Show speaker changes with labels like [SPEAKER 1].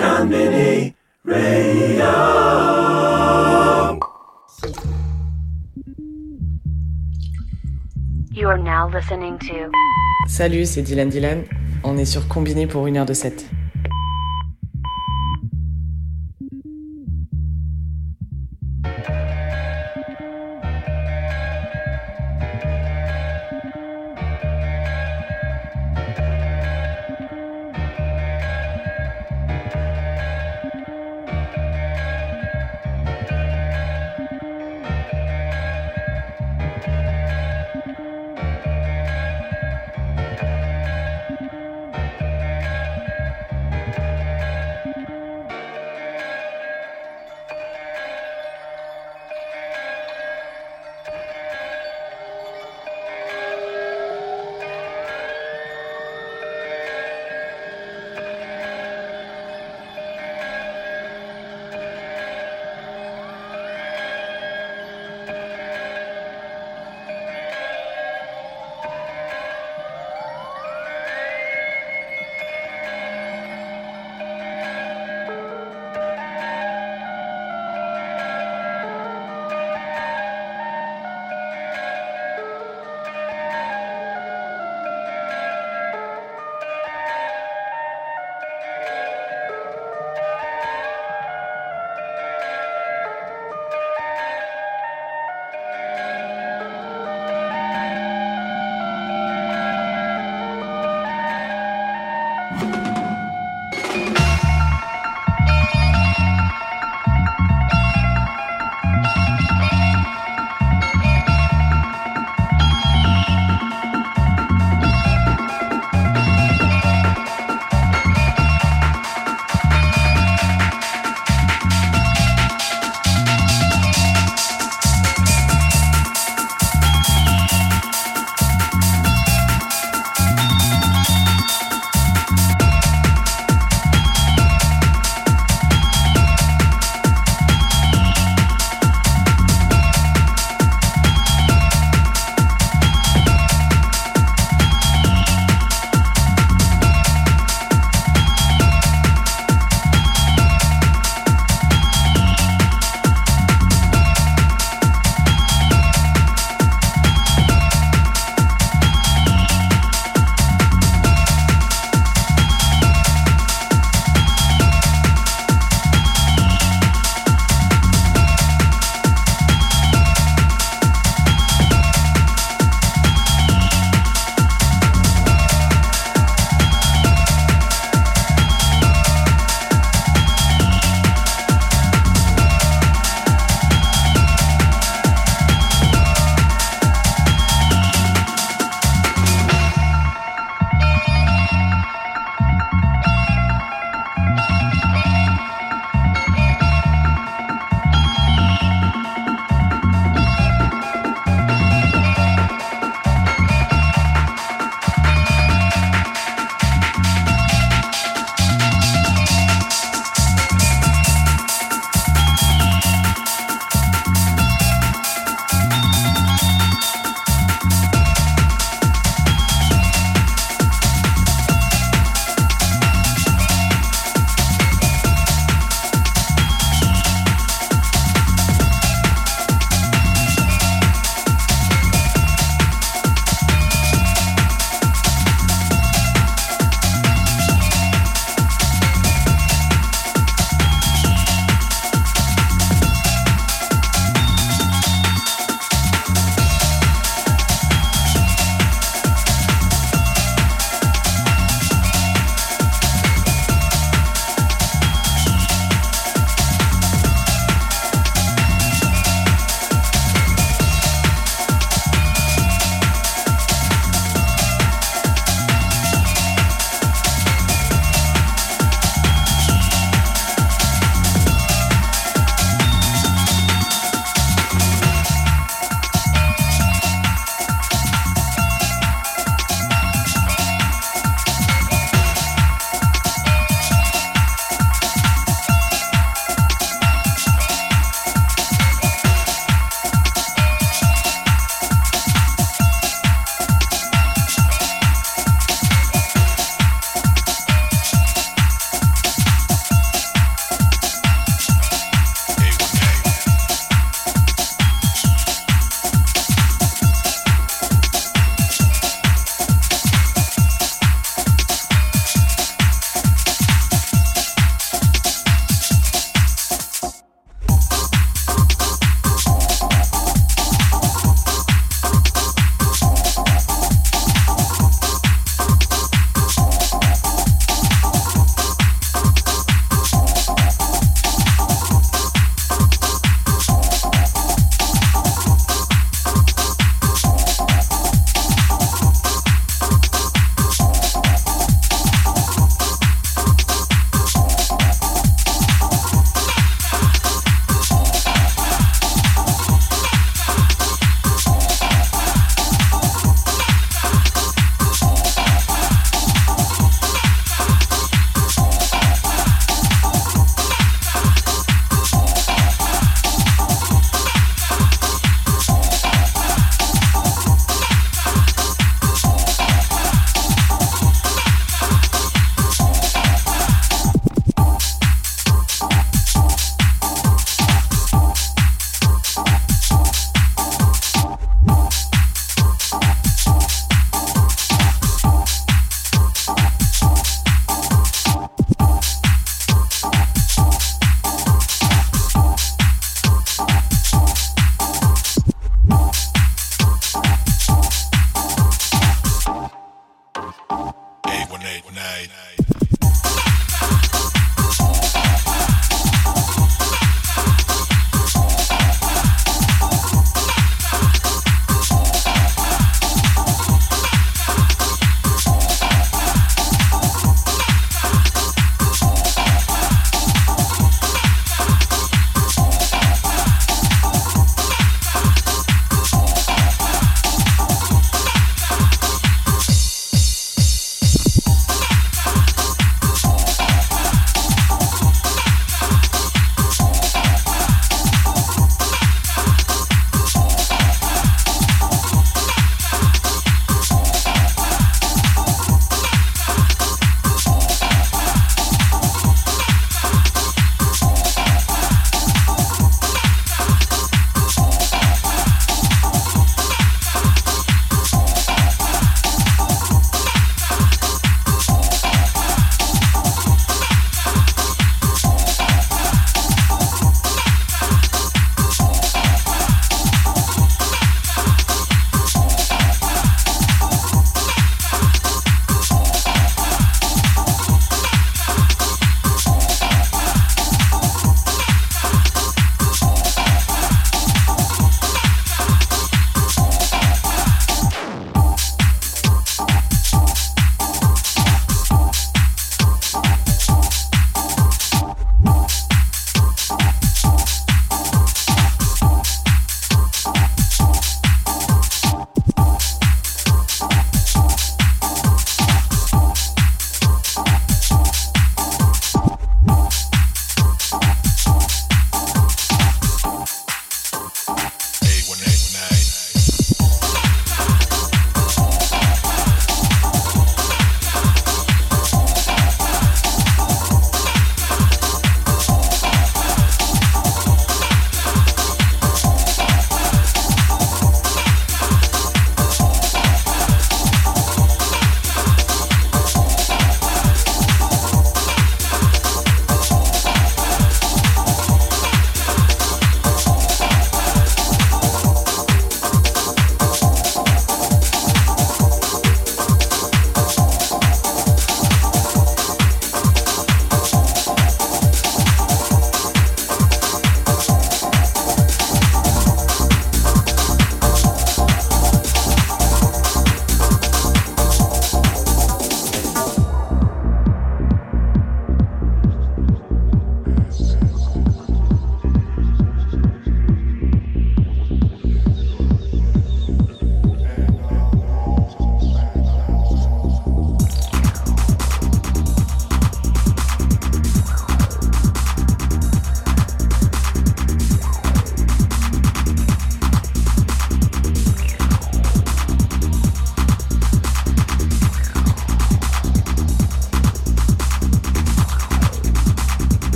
[SPEAKER 1] Mini Radio.
[SPEAKER 2] You are now listening to
[SPEAKER 3] Salut, c'est Dylan Dylan. On est sur Combiné pour une heure de 7.